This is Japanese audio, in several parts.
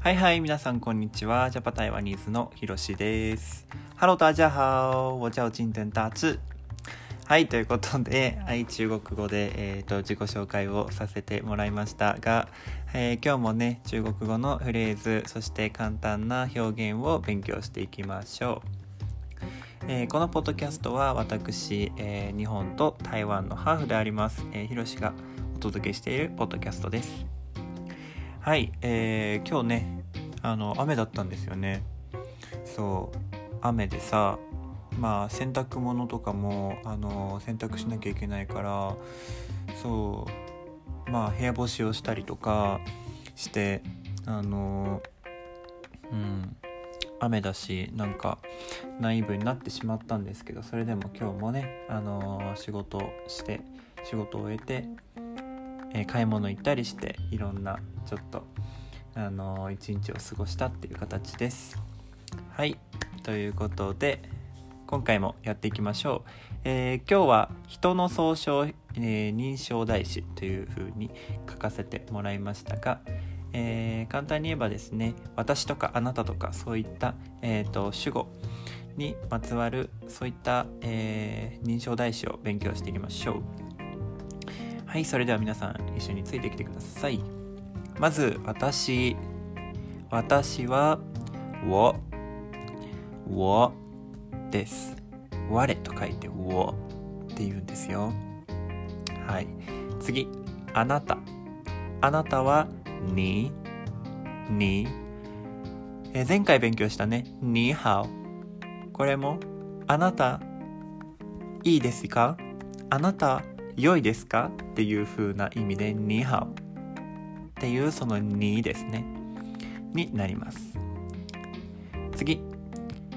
はいはい、皆さんこんにちは。ジャパ台湾ニーズのひろしです。Hello，大家好，我叫金天大志。はい、ということで、はい、中国語で、えー、と自己紹介をさせてもらいましたが、えー今日もね、中国語のフレーズ、そして簡単な表現を勉強していきましょう。えーこのポッドキャストは私、えー日本と台湾のハーフであります、えー、ひろしがお届けしているポッドキャストです。はい、えー今日ねあの雨だったんですよね。そう雨でさまあ洗濯物とかもあの洗濯しなきゃいけないからそうまあ部屋干しをしたりとかしてあのうん雨だしなんかナイーブになってしまったんですけどそれでも今日もねあの仕事して仕事を終えてえー買い物行ったりしていろんなちょっとあのー一日を過ごしたっていう形です。はいということで今回もやっていきましょう。えー今日は人の総称、えー認証代詞というふうに書かせてもらいましたが、えー簡単に言えばですね私とかあなたとかそういった、えーと主語にまつわるそういった、えー認証代詞を勉強していきましょう。はい、それでは皆さん一緒についてきてください。まず、私。私は、我。我です。我と書いて我って言うんですよ。はい。次、あなた。あなたは、に。に。え前回勉強したね、にハオ。これも、あなた、いいですか？あなた、良いですか？っていう風な意味で、にハオっていうそのにですね。になります。次。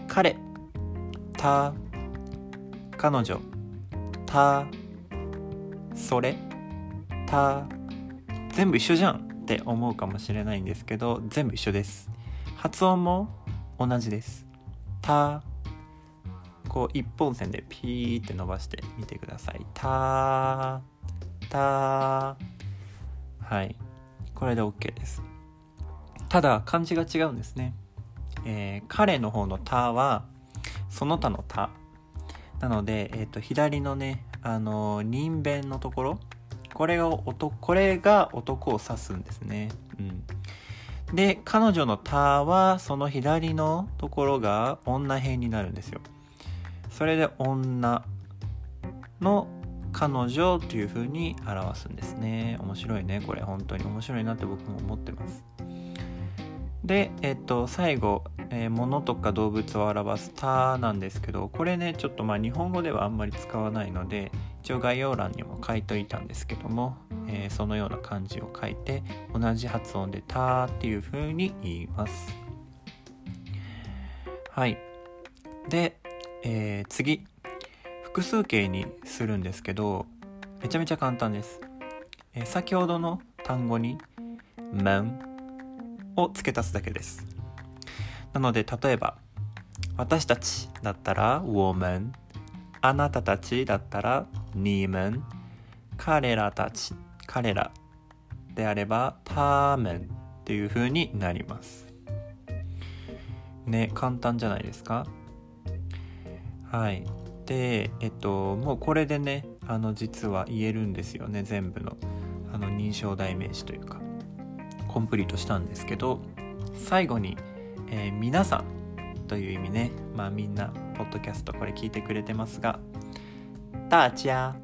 彼。た。彼女。た。それ。た。全部一緒じゃんって思うかもしれないんですけど、全部一緒です。発音も同じです。た。こう一本線でピーって伸ばしてみてください。たたはい。これで OK です。ただ漢字が違うんですね。えー彼の方のたはその他のた。なので、えっ、と、左のね、あのー人弁のところ、これが男、これが男を指すんですね。うん。で、彼女のたは、その左のところが女編になるんですよ。それで女の彼女という風に表すんですね。面白いね。これ本当に面白いなって僕も思ってます。で、えっと、最後、えー物とか動物を表す「た」なんですけどこれねちょっとまあ日本語ではあんまり使わないので一応概要欄にも書いといたんですけども、えーそのような漢字を書いて同じ発音で「た」っていう風に言います。はい。で、えー次。複数形にするんですけどめちゃめちゃ簡単です。えー先ほどの単語に「man」を付け足すだけです。なので例えば私たちだったら woman あなたたちだったら niman 彼らたち彼らであれば tamen っていう風になります。ね簡単じゃないですか？はい。でえっともうこれでねあの実は言えるんですよね全部の。あの認証代名詞というか。コンプリートしたんですけど最後に、えー皆さんという意味ね。まあみんなポッドキャストこれ聞いてくれてますが。大家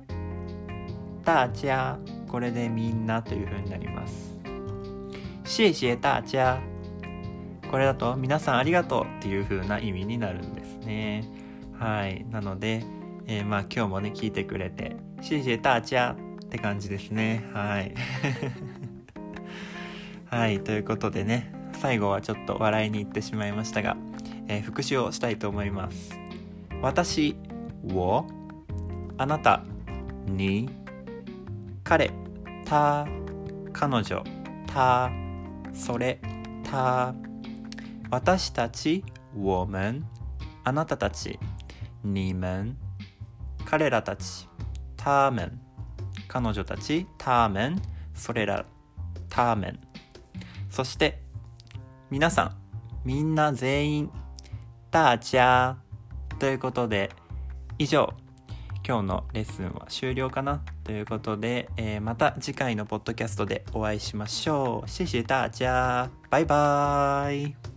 大家これでみんなという風になります。謝謝大家これだと皆さんありがとうっていう風な意味になるんですね。はい。なので、えーまあ今日もね聞いてくれて謝謝大家って感じですね。はい。はい、ということでね、最後はちょっと笑いに行ってしまいましたが、えー復習をしたいと思います。私、を、あなた、に、彼、た、彼女、た、それ、た、私たち、我们、あなたたち、你们、彼らたち、他们、彼女たち、他们、それら、他们。そして皆さんみんな全員大家ということで以上今日のレッスンは終了かなということで、えー、また次回のポッドキャストでお会いしましょう。谢谢大家。バイバーイ。